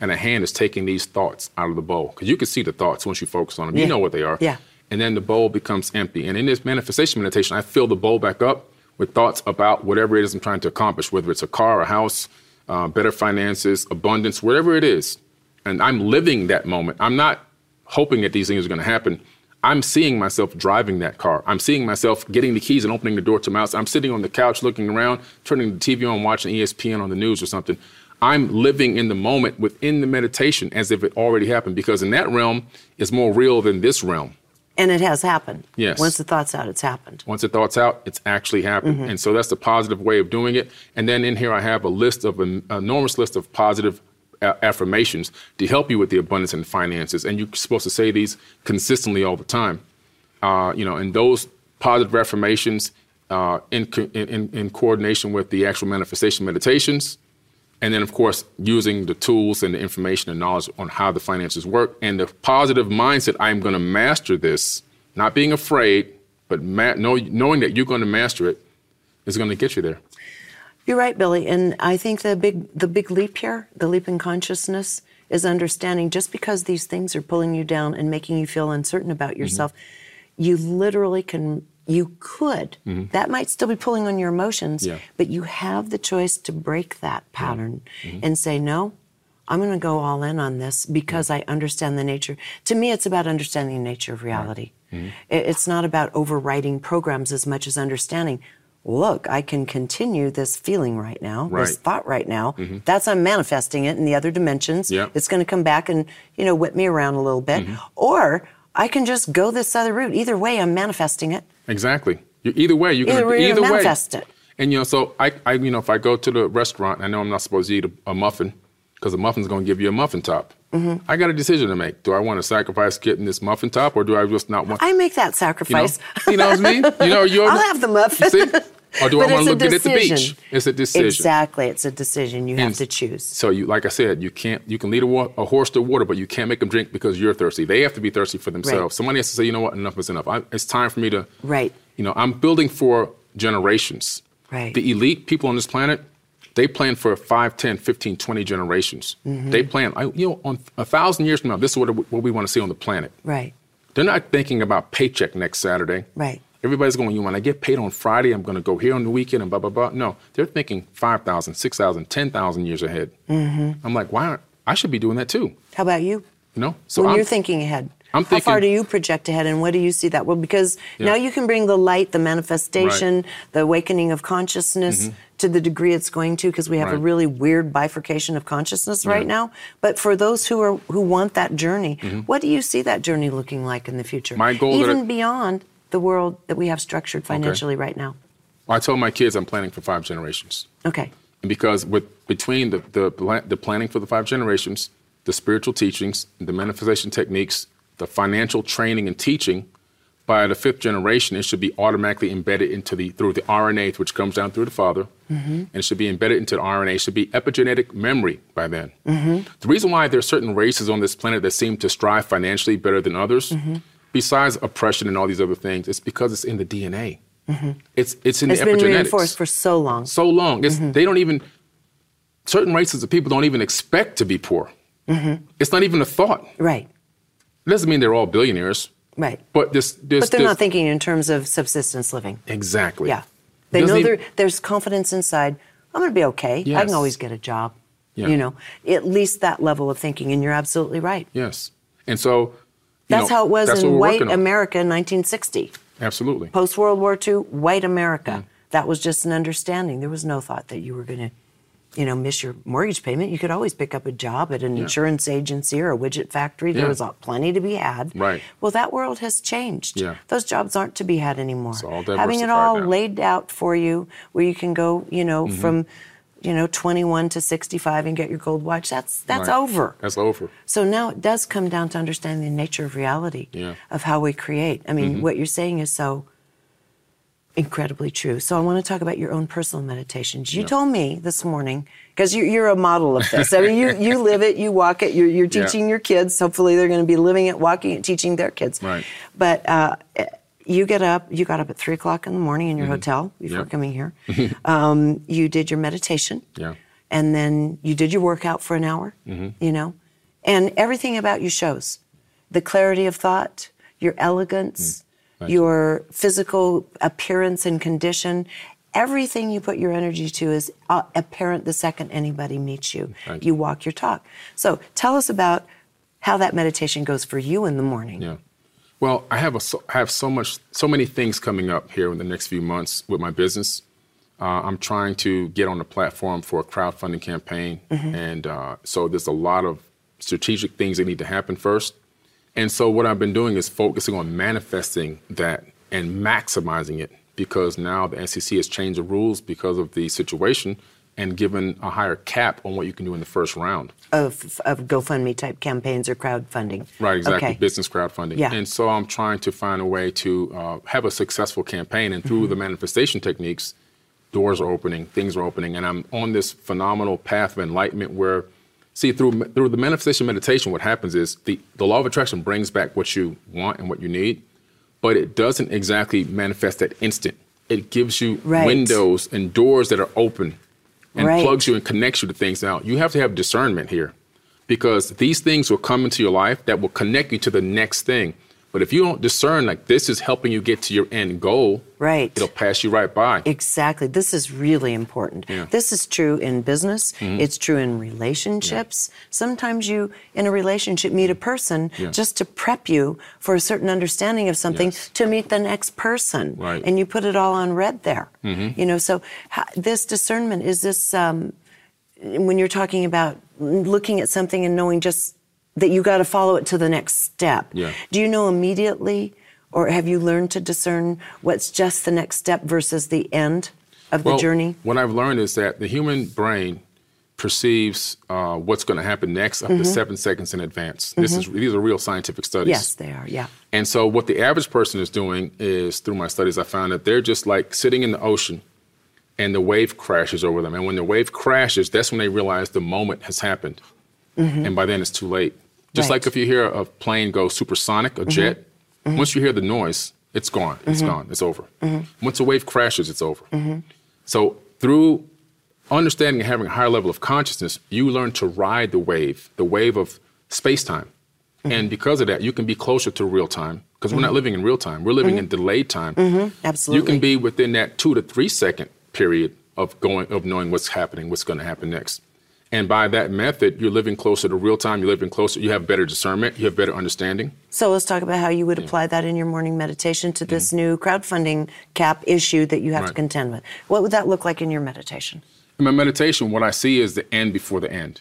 Speaker 2: and a hand is taking these thoughts out of the bowl because you can see the thoughts once you focus on them.
Speaker 3: Yeah.
Speaker 2: You know what they are.
Speaker 3: Yeah.
Speaker 2: And then the bowl becomes empty. And in this manifestation meditation, I fill the bowl back up with thoughts about whatever it is I'm trying to accomplish, whether it's a car, a house, uh, better finances, abundance, whatever it is. And I'm living that moment. I'm not hoping that these things are going to happen. I'm seeing myself driving that car. I'm seeing myself getting the keys and opening the door to my house. I'm sitting on the couch looking around, turning the TV on, watching ESPN on the news or something. I'm living in the moment within the meditation as if it already happened because in that realm is more real than this realm.
Speaker 3: And it has happened.
Speaker 2: Yes.
Speaker 3: Once the thought's out, it's happened.
Speaker 2: Once the thought's out, it's actually happened. Mm-hmm. And so that's the positive way of doing it. And then in here, I have a list of an enormous list of positive affirmations to help you with the abundance and finances. And you're supposed to say these consistently all the time. Uh, you know, and those positive affirmations uh, in, in, in coordination with the actual manifestation meditations. And then, of course, using the tools and the information and knowledge on how the finances work and the positive mindset I'm going to master this, not being afraid, but ma- know, knowing that you're going to master it is going to get you there.
Speaker 3: You're right, Billy. And I think the big the big leap here, the leap in consciousness, is understanding just because these things are pulling you down and making you feel uncertain about
Speaker 2: Mm-hmm.
Speaker 3: yourself, you literally can you could. That might still be pulling on your emotions,
Speaker 2: Mm-hmm. Yeah.
Speaker 3: but you have the choice to break that pattern
Speaker 2: Mm-hmm.
Speaker 3: and say, No, I'm going to go all in on this because I understand the nature. To me, it's about understanding the nature of reality.
Speaker 2: Mm-hmm.
Speaker 3: It's not about overriding programs as much as understanding. Look, I can continue this feeling right now, this
Speaker 2: Right. Mm-hmm.
Speaker 3: thought right now. That's I'm manifesting it in the other dimensions.
Speaker 2: Yeah.
Speaker 3: It's going to come back and you know whip me around a little bit, or I can just go this other route. Either way, I'm manifesting it.
Speaker 2: Exactly. You, either way, you're
Speaker 3: Either
Speaker 2: going to
Speaker 3: you're
Speaker 2: either
Speaker 3: gonna
Speaker 2: way.
Speaker 3: manifest it.
Speaker 2: And you know, so I, I, you know, if I go to the restaurant, I know I'm not supposed to eat a, a muffin, because the muffin's going to give you a muffin top.
Speaker 3: Mm-hmm.
Speaker 2: I got a decision to make. Do I want to sacrifice getting this muffin top, or do I just not want?
Speaker 3: I make that
Speaker 2: you know,
Speaker 3: sacrifice.
Speaker 2: you know what I mean? You know, you're. *laughs*
Speaker 3: I'll have the muffin.
Speaker 2: You see? Or do *laughs* I want to look good at the beach? It's a decision.
Speaker 3: Exactly, it's a decision you have to choose.
Speaker 2: So you, like I said, you can't. You can lead a, wa- a horse to water, but you can't make them drink because you're thirsty. They have to be thirsty for themselves. Somebody has to say, you know what, enough is enough. I, it's time for me to.
Speaker 3: Right.
Speaker 2: You know, I'm building for generations.
Speaker 3: Right.
Speaker 2: The elite people on this planet, they plan for 5, 10, 15, 20 generations.
Speaker 3: Mm-hmm.
Speaker 2: They plan, I, you know, on a thousand years from now, this is what, what we want to see on the planet.
Speaker 3: Right,
Speaker 2: They're not thinking about paycheck next Saturday.
Speaker 3: right.
Speaker 2: Everybody's going, you when I get paid on Friday, I'm going to go here on the weekend and blah, blah, blah. No, they're thinking 5,000, 6,000, 10,000 years ahead. Mm-hmm. I'm like, why aren't, I should be doing that too,
Speaker 3: How about you?
Speaker 2: Know? So
Speaker 3: when
Speaker 2: I'm,
Speaker 3: you're thinking ahead,
Speaker 2: I'm
Speaker 3: how far do you project ahead and what do you see that? Well, because
Speaker 2: Yeah.
Speaker 3: now you can bring the light, the manifestation, the awakening of consciousness to the degree it's going to, because we have a
Speaker 2: Mm-hmm.
Speaker 3: Really weird bifurcation of consciousness right
Speaker 2: Yeah.
Speaker 3: now. But for those who are who want that journey,
Speaker 2: Mm-hmm.
Speaker 3: what do you see that journey looking like in the future?
Speaker 2: My goal
Speaker 3: even
Speaker 2: I-
Speaker 3: beyond the world that we have structured financially right now.
Speaker 2: I told my kids I'm planning for five generations.
Speaker 3: Okay.
Speaker 2: Because with between the, the, the planning for the five generations, the spiritual teachings, the manifestation techniques, the financial training and teaching, by the fifth generation, it should be automatically embedded into the through the RNA, which comes down through the father, mm-hmm. and it should be embedded into the RNA. It should be epigenetic memory by then. Mm-hmm. The reason why there are certain races on this planet that seem to strive financially better than others, mm-hmm. besides oppression and all these other things, it's because it's in the DNA. It's it's in
Speaker 3: It's
Speaker 2: the
Speaker 3: been
Speaker 2: epigenetics
Speaker 3: reinforced for so long.
Speaker 2: so long. It's, They don't even, certain races of people don't even expect to be poor. It's not even a thought.
Speaker 3: Right.
Speaker 2: It doesn't mean they're all billionaires,
Speaker 3: Right.
Speaker 2: but this, this,
Speaker 3: But they're
Speaker 2: this-
Speaker 3: not thinking in terms of subsistence living.
Speaker 2: exactly.
Speaker 3: Yeah. They know
Speaker 2: even-
Speaker 3: there's confidence inside. I'm going to be okay. I can always get a job.
Speaker 2: Yeah.
Speaker 3: You know, at least that level of thinking. And you're absolutely right.
Speaker 2: Yes, and so
Speaker 3: That's
Speaker 2: know,
Speaker 3: how it was in white. America in 1960.
Speaker 2: Absolutely.
Speaker 3: Post World War II, white America.
Speaker 2: Mm.
Speaker 3: That was just an understanding. There was no thought that you were going to, you know, miss your mortgage payment. You could always pick up a job at an
Speaker 2: Yeah.
Speaker 3: insurance agency or a widget factory. There
Speaker 2: Yeah.
Speaker 3: was plenty to be had.
Speaker 2: Right.
Speaker 3: Well, that world has changed.
Speaker 2: Yeah.
Speaker 3: Those jobs aren't to be had anymore.
Speaker 2: It's all
Speaker 3: Having it all
Speaker 2: now. Mm-hmm.
Speaker 3: laid out for you, where you can go, you know, from, you know, 21 to 65 and get your gold watch. That's that's
Speaker 2: Right.
Speaker 3: over.
Speaker 2: That's over.
Speaker 3: So now it does come down to understanding the nature of reality,
Speaker 2: Yeah. Mm-hmm.
Speaker 3: of how we create. I mean, what you're saying is so incredibly true. So I want to talk about your own personal meditations. You
Speaker 2: Yeah.
Speaker 3: told me this morning because you, you're a model of this. I mean, you you live it, you walk it. You're, you're
Speaker 2: Yeah.
Speaker 3: teaching your kids. Hopefully, they're going to be living it, walking it, teaching their kids.
Speaker 2: Right.
Speaker 3: But uh, you get up. You got up at three o'clock in the morning in your hotel before
Speaker 2: Mm-hmm. Yep.
Speaker 3: coming here. *laughs* um, you did your meditation
Speaker 2: Yeah.
Speaker 3: and then you did your workout for an hour,
Speaker 2: Mm-hmm.
Speaker 3: you know, and everything about you shows the clarity of thought, your elegance,
Speaker 2: Mm. You.
Speaker 3: your physical appearance and condition. Everything you put your energy to is uh, apparent the second anybody meets you.
Speaker 2: Thank
Speaker 3: You walk your talk. So tell us about how that meditation goes for you in the morning.
Speaker 2: Yeah. Well, I have a so, I have so much so many things coming up here in the next few months with my business. Uh, I'm trying to get on the platform for a crowdfunding campaign, and uh, so there's a lot of strategic things that need to happen first. And so what I've been doing is focusing on manifesting that and maximizing it because now the SEC has changed the rules because of the situation and given a higher cap on what you can do in the first round.
Speaker 3: Of, of GoFundMe type campaigns or crowdfunding.
Speaker 2: Right, exactly.
Speaker 3: Okay.
Speaker 2: Business crowdfunding.
Speaker 3: Yeah.
Speaker 2: And so I'm trying to find a way to uh, have a successful campaign. And through the manifestation techniques, doors are opening, things are opening. And I'm on this phenomenal path of enlightenment where, see, through, through the manifestation meditation, what happens is the, the law of attraction brings back what you want and what you need, but it doesn't exactly manifest that instant. It gives you
Speaker 3: Right.
Speaker 2: windows and doors that are open and
Speaker 3: Right.
Speaker 2: plugs you and connects you to things. Now, you have to have discernment here because these things will come into your life that will connect you to the next thing. But if you don't discern, like this is helping you get to your end goal,
Speaker 3: Right.
Speaker 2: it'll pass you right by.
Speaker 3: Exactly. This is really important.
Speaker 2: Yeah. Mm-hmm.
Speaker 3: This is true in business. It's true in relationships. Sometimes you, in a relationship, meet a person
Speaker 2: Yeah.
Speaker 3: just to prep you for a certain understanding of something
Speaker 2: Yes.
Speaker 3: to meet the next person.
Speaker 2: Right. Mm-hmm.
Speaker 3: And you put it all on red there. You know, so how, this discernment is this, um, when you're talking about looking at something and knowing just that you got to follow it to the next step.
Speaker 2: Yeah.
Speaker 3: Do you know immediately, or have you learned to discern what's just the next step versus the end of the
Speaker 2: Well,
Speaker 3: journey?
Speaker 2: What I've learned is that the human brain perceives uh, what's going to happen next up to mm-hmm. seven seconds in advance. This is mm-hmm. these are real scientific studies.
Speaker 3: Yes, they are. Yeah.
Speaker 2: And so, what the average person is doing is, through my studies, I found that they're just like sitting in the ocean and the wave crashes over them. And when the wave crashes, that's when they realize the moment has happened. Mm-hmm. And by then, it's too late. Just
Speaker 3: Right.
Speaker 2: like if you hear a plane go supersonic, a mm-hmm. jet, mm-hmm. once you hear the noise, it's gone. It's mm-hmm. gone. It's over. Once a wave crashes, it's over. So, through understanding and having a higher level of consciousness, you learn to ride the wave, the wave of space time. And because of that, you can be closer to real time because we're not living in real time. We're living in delayed time.
Speaker 3: Absolutely.
Speaker 2: You can be within that two to three second period of going of knowing what's happening, what's going to happen next. And by that method, you're living closer to real time. You're living closer. You have better discernment. You have better understanding.
Speaker 3: So let's talk about how you would apply that in your morning meditation to this mm-hmm. new crowdfunding cap issue that you have to contend with. What would that look like in your meditation?
Speaker 2: In my meditation, what I see is the end before the end.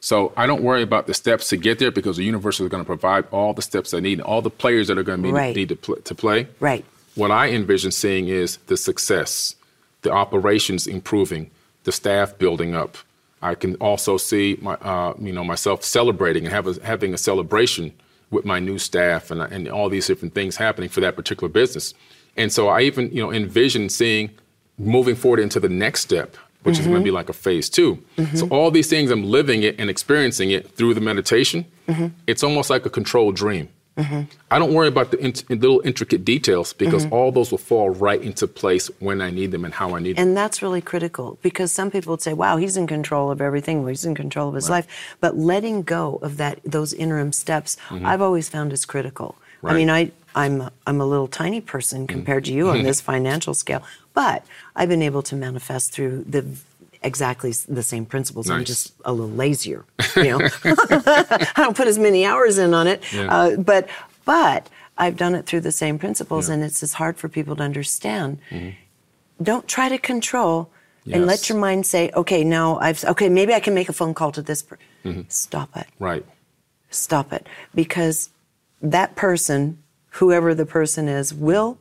Speaker 2: So I don't worry about the steps to get there because the universe is going to provide all the steps I need and all the players that are going to be,
Speaker 3: Right.
Speaker 2: need to, pl- to play.
Speaker 3: Right.
Speaker 2: What I envision seeing is the success, the operations improving, the staff building up. I can also see my, uh, you know, myself celebrating and have a, having a celebration with my new staff and, and all these different things happening for that particular business. And so I even, you know, envision seeing moving forward into the next step, which is going to mm-hmm. be like a phase 2 mm-hmm. So all these things, I'm living it and experiencing it through the meditation. Mm-hmm. It's almost like a controlled dream. Mm-hmm. I don't worry about the int- little intricate details because mm-hmm. all those will fall right into place when I need them and how I need them.
Speaker 3: And that's really critical because some people would say, "Wow, he's in control of everything. Well, he's in control of his life." But letting go of that those interim steps, mm-hmm. I've always found is critical. I mean, I I'm I'm a little tiny person compared to you on *laughs* this financial scale, but I've been able to manifest through the exactly the same principles. I'm just a little lazier, you know. *laughs* I don't put as many hours in on it,
Speaker 2: Yeah.
Speaker 3: uh, but but I've done it through the same principles,
Speaker 2: Yeah.
Speaker 3: and it's as hard for people to understand. Don't try to control, and let your mind say, "Okay, now I've okay, maybe I can make a phone call to this." Per-. Stop it.
Speaker 2: Right.
Speaker 3: Stop it, because that person, whoever the person is, will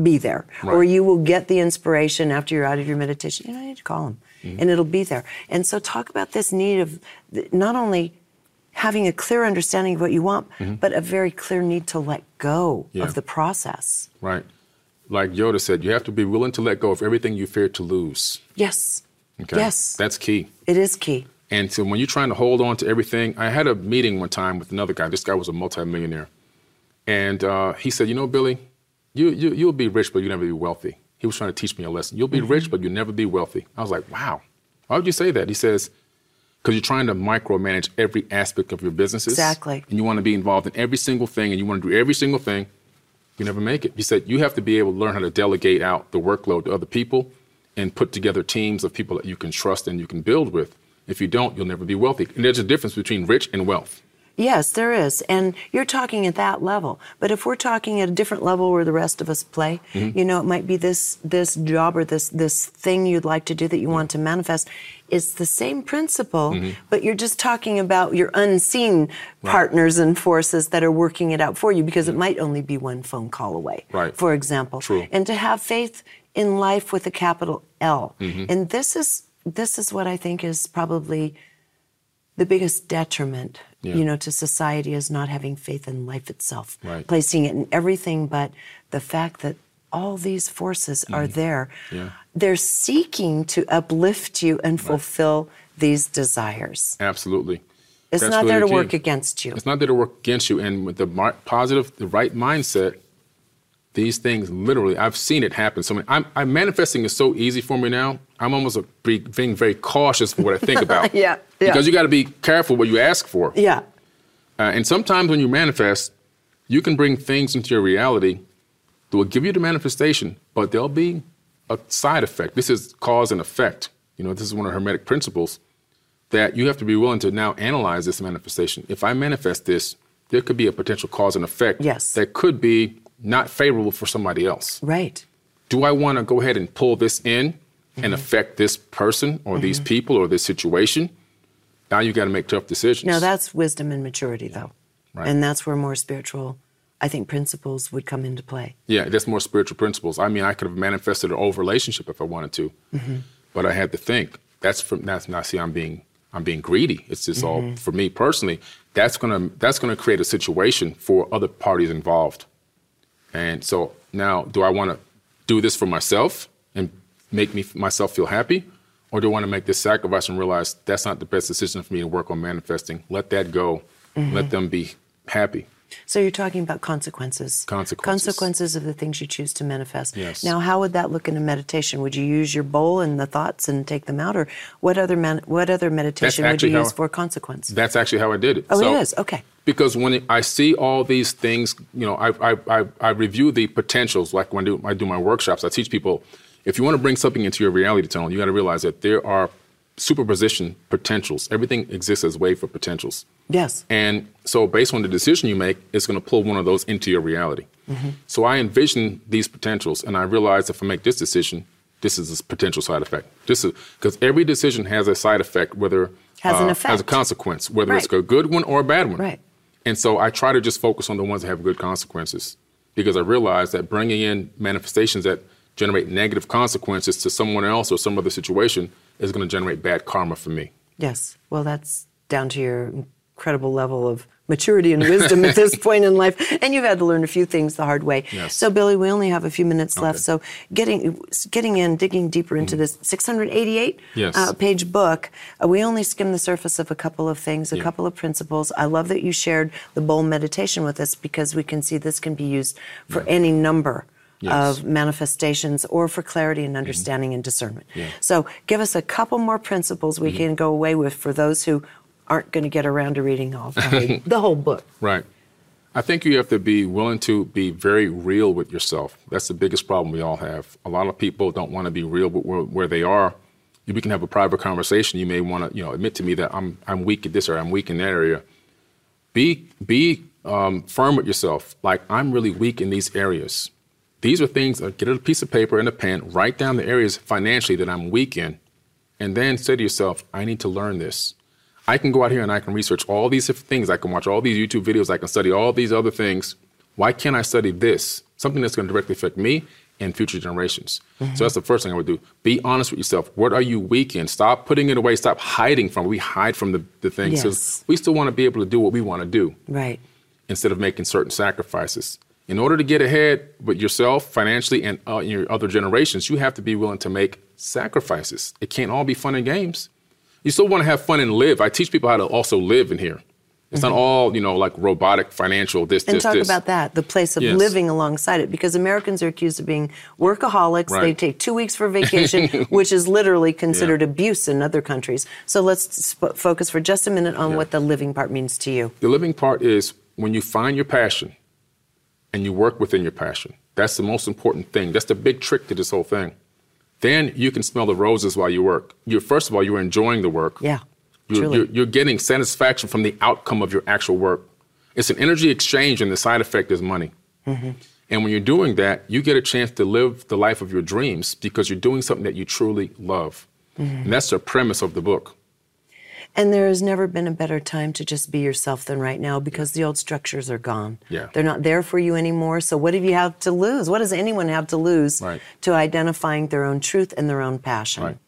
Speaker 3: be there, or you will get the inspiration after you're out of your meditation. You know, I need to call him,
Speaker 2: Mm-hmm.
Speaker 3: and it'll be there. And so, talk about this need of not only having a clear understanding of what you want, but a very clear need to let go
Speaker 2: Mm-hmm. Yeah.
Speaker 3: of the process.
Speaker 2: Right. Like Yoda said, you have to be willing to let go of everything you fear to lose.
Speaker 3: Yes.
Speaker 2: Okay.
Speaker 3: Yes.
Speaker 2: That's key.
Speaker 3: It is key.
Speaker 2: And so when you're trying to hold on to everything, I had a meeting one time with another guy. This guy was a multimillionaire. And uh, he said, You know, Billy, you, you, you'll be rich, but you'll never be wealthy. He was trying to teach me a lesson. You'll be mm-hmm. rich, but you'll never be wealthy. I was like, Wow. Why would you say that? He says, Because you're trying to micromanage every aspect of your businesses.
Speaker 3: Exactly.
Speaker 2: And you want to be involved in every single thing, and you want to do every single thing. You never make it. He said, You have to be able to learn how to delegate out the workload to other people and put together teams of people that you can trust and you can build with. If you don't, you'll never be wealthy. And there's a difference between rich and wealth.
Speaker 3: Yes, there is. And you're talking at that level. But if we're talking at a different level where the rest of us play,
Speaker 2: Mm-hmm.
Speaker 3: you know, it might be this this job or this this thing you'd like to do that you want to manifest. It's the same principle,
Speaker 2: Mm-hmm.
Speaker 3: but you're just talking about your unseen partners and forces that are working it out for you because it might only be one phone call away.
Speaker 2: Right.
Speaker 3: For example.
Speaker 2: True.
Speaker 3: And to have faith in life with a capital L.
Speaker 2: Mm-hmm.
Speaker 3: And this is this is what I think is probably the biggest detriment,
Speaker 2: Yeah.
Speaker 3: you know, to society as not having faith in life itself,
Speaker 2: Right.
Speaker 3: placing it in everything but the fact that all these forces are there.
Speaker 2: Mm-hmm. Yeah.
Speaker 3: They're seeking to uplift you and fulfill these desires.
Speaker 2: Absolutely.
Speaker 3: It's
Speaker 2: That's
Speaker 3: not there to work against you.
Speaker 2: It's not there to work against you. And with the positive, the right mindset, these things literally, I've seen it happen. So many, I'm, I'm manifesting is so easy for me now. I'm almost a, being very cautious for what I think about. *laughs*
Speaker 3: Yeah, yeah.
Speaker 2: Because you got to be careful what you ask for.
Speaker 3: Yeah.
Speaker 2: Uh, and sometimes when you manifest, you can bring things into your reality that will give you the manifestation, but there'll be a side effect. This is cause and effect. You know, this is one of Hermetic principles that you have to be willing to now analyze this manifestation. If I manifest this, there could be a potential cause and effect
Speaker 3: Yes.
Speaker 2: that could be not favorable for somebody else.
Speaker 3: Right.
Speaker 2: Do I want to go ahead and pull this in
Speaker 3: Mm-hmm.
Speaker 2: and affect this person or these people or this situation? Now you got to make tough decisions.
Speaker 3: Now that's wisdom and maturity, though.
Speaker 2: Right.
Speaker 3: And that's where more spiritual, I think, principles would come into play.
Speaker 2: Yeah, that's more spiritual principles. I mean, I could have manifested an old relationship if I wanted to,
Speaker 3: Mm-hmm.
Speaker 2: but I had to think that's from that's not see I'm being I'm being greedy. It's just all for me personally. That's gonna that's gonna create a situation for other parties involved. And so now, do I want to do this for myself and make me myself feel happy, or do I want to make this sacrifice and realize that's not the best decision for me to work on manifesting? Let that go. Let mm-hmm. them be happy.
Speaker 3: So you're talking about consequences.
Speaker 2: Consequences.
Speaker 3: Consequences of the things you choose to manifest.
Speaker 2: Yes.
Speaker 3: Now, how would that look in a meditation? Would you use your bowl and the thoughts and take them out, or what other man, what other meditation would you
Speaker 2: how-
Speaker 3: use for consequence?
Speaker 2: That's actually how I did it.
Speaker 3: oh,
Speaker 2: So-
Speaker 3: it is okay.
Speaker 2: because when I see all these things, you know, I, I, I, I review the potentials. Like when I do, I do my workshops, I teach people if you want to bring something into your reality tunnel, you got to realize that there are superposition potentials. Everything exists as waveform potentials.
Speaker 3: Yes.
Speaker 2: And so, based on the decision you make, it's going to pull one of those into your reality.
Speaker 3: Mm-hmm.
Speaker 2: So, I envision these potentials, and I realize if I make this decision, this is a potential side effect. This is because every decision has a side effect, whether
Speaker 3: Has an
Speaker 2: effect, has a consequence, whether it's a good one or a bad one.
Speaker 3: Right.
Speaker 2: And so, I try to just focus on the ones that have good consequences, because I realize that bringing in manifestations that generate negative consequences to someone else or some other situation is going to generate bad karma for me.
Speaker 3: Yes. Well, that's down to your incredible level of maturity and wisdom at this *laughs* point in life. And you've had to learn a few things the hard way.
Speaker 2: Yes.
Speaker 3: So, Billy, we only have a few minutes left. So, getting getting in, digging deeper into this 688
Speaker 2: Yes.
Speaker 3: uh, page book, uh, we only skim the surface of a couple of things, a
Speaker 2: Yeah.
Speaker 3: couple of principles. I love that you shared the bowl meditation with us because we can see this can be used for any number.
Speaker 2: Yes. Mm-hmm.
Speaker 3: Of manifestations or for clarity and understanding and discernment.
Speaker 2: Yeah.
Speaker 3: So, give us a couple more principles we can go away with for those who aren't going to get around to reading all the whole, *laughs* the whole book.
Speaker 2: Right. I think you have to be willing to be very real with yourself. That's the biggest problem we all have. A lot of people don't want to be real with where, where they are. We can have a private conversation. You may want to, you know, admit to me that I'm I'm weak at this or I'm weak in that area. Be be um, firm with yourself. Like I'm really weak in these areas. These are things. Uh, get a piece of paper and a pen. Write down the areas financially that I'm weak in, and then say to yourself, I need to learn this. I can go out here and I can research all these different things. I can watch all these YouTube videos. I can study all these other things. Why can't I study this? Something that's going to directly affect me and future generations. So that's the first thing I would do. Be honest with yourself. What are you weak in? Stop putting it away. Stop hiding from it. We hide from the, the things.
Speaker 3: Yes.
Speaker 2: We still want to be able to do what we want to do
Speaker 3: Right.
Speaker 2: instead of making certain sacrifices. In order to get ahead with yourself financially and uh, your other generations, you have to be willing to make sacrifices. It can't all be fun and games. You still want to have fun and live. I teach people how to also live in here. It's not all, you know, like robotic, financial, this,
Speaker 3: Mm-hmm. And
Speaker 2: this,
Speaker 3: talk
Speaker 2: this.
Speaker 3: about that, the place of
Speaker 2: Yes.
Speaker 3: living alongside it, because Americans are accused of being workaholics. They take two weeks for *laughs* vacation, which is literally considered abuse in other countries. So let's sp- focus for just a minute on
Speaker 2: Yeah.
Speaker 3: what the living part means to you.
Speaker 2: The living part is when you find your passion and you work within your passion. That's the most important thing. That's the big trick to this whole thing. Then you can smell the roses while you work. You're first of all, you're enjoying the work.
Speaker 3: Yeah,
Speaker 2: You're,
Speaker 3: truly.
Speaker 2: you're, you're getting satisfaction from the outcome of your actual work. It's an energy exchange, and the side effect is money.
Speaker 3: Mm-hmm.
Speaker 2: And when you're doing that, you get a chance to live the life of your dreams because you're doing something that you truly love.
Speaker 3: Mm-hmm.
Speaker 2: And that's the premise of the book.
Speaker 3: And there has never been a better time to just be yourself than right now because the old structures are gone.
Speaker 2: Yeah.
Speaker 3: They're not there for you anymore. So what do you have to lose? What does anyone have to lose
Speaker 2: Right.
Speaker 3: to identifying their own truth and their own passion?
Speaker 2: Right.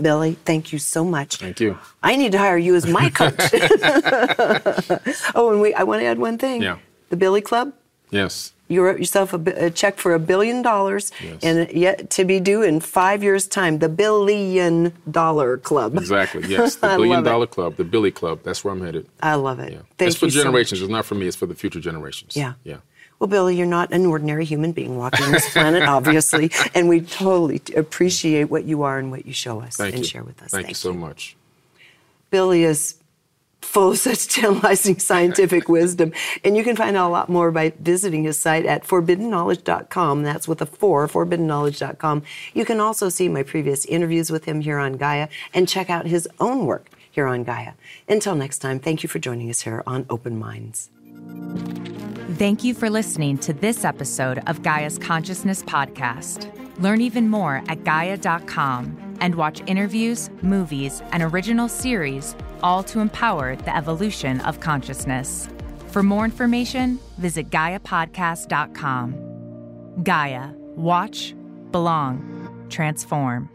Speaker 3: Billy, thank you so much.
Speaker 2: Thank you.
Speaker 3: I need to hire you as my coach. *laughs* *laughs* oh, and we I want to add one thing.
Speaker 2: Yeah.
Speaker 3: The Billy Club.
Speaker 2: Yes.
Speaker 3: You wrote yourself a, a check for a billion dollars,
Speaker 2: Yes.
Speaker 3: and yet to be due in five years' time. The Billion Dollar Club.
Speaker 2: Exactly. *laughs* Yes. The billion
Speaker 3: dollar it.
Speaker 2: Club, the Billy Club. That's where I'm headed.
Speaker 3: I love it.
Speaker 2: Yeah.
Speaker 3: Thank
Speaker 2: it's for
Speaker 3: you so much.
Speaker 2: generations. it's not for me. It's for the future generations.
Speaker 3: Yeah.
Speaker 2: Yeah.
Speaker 3: Well, Billy, you're not an ordinary human being walking this planet, obviously, *laughs* and we totally appreciate what you are and what you show us
Speaker 2: Thank
Speaker 3: and
Speaker 2: you.
Speaker 3: share with us.
Speaker 2: Thank, you so much.
Speaker 3: Billy is full of *laughs* such tantalizing scientific wisdom, and you can find out a lot more by visiting his site at 4biddenknowledge.com. That's with a four, 4biddenknowledge.com. You can also see my previous interviews with him here on Gaia and check out his own work here on Gaia. Until next time, thank you for joining us here on Open Minds.
Speaker 1: Thank you for listening to this episode of Gaia's Consciousness Podcast. Learn even more at Gaia.com and watch interviews, movies, and original series, all to empower the evolution of consciousness. For more information, visit GaiaPodcast.com. Gaia, watch, belong, transform.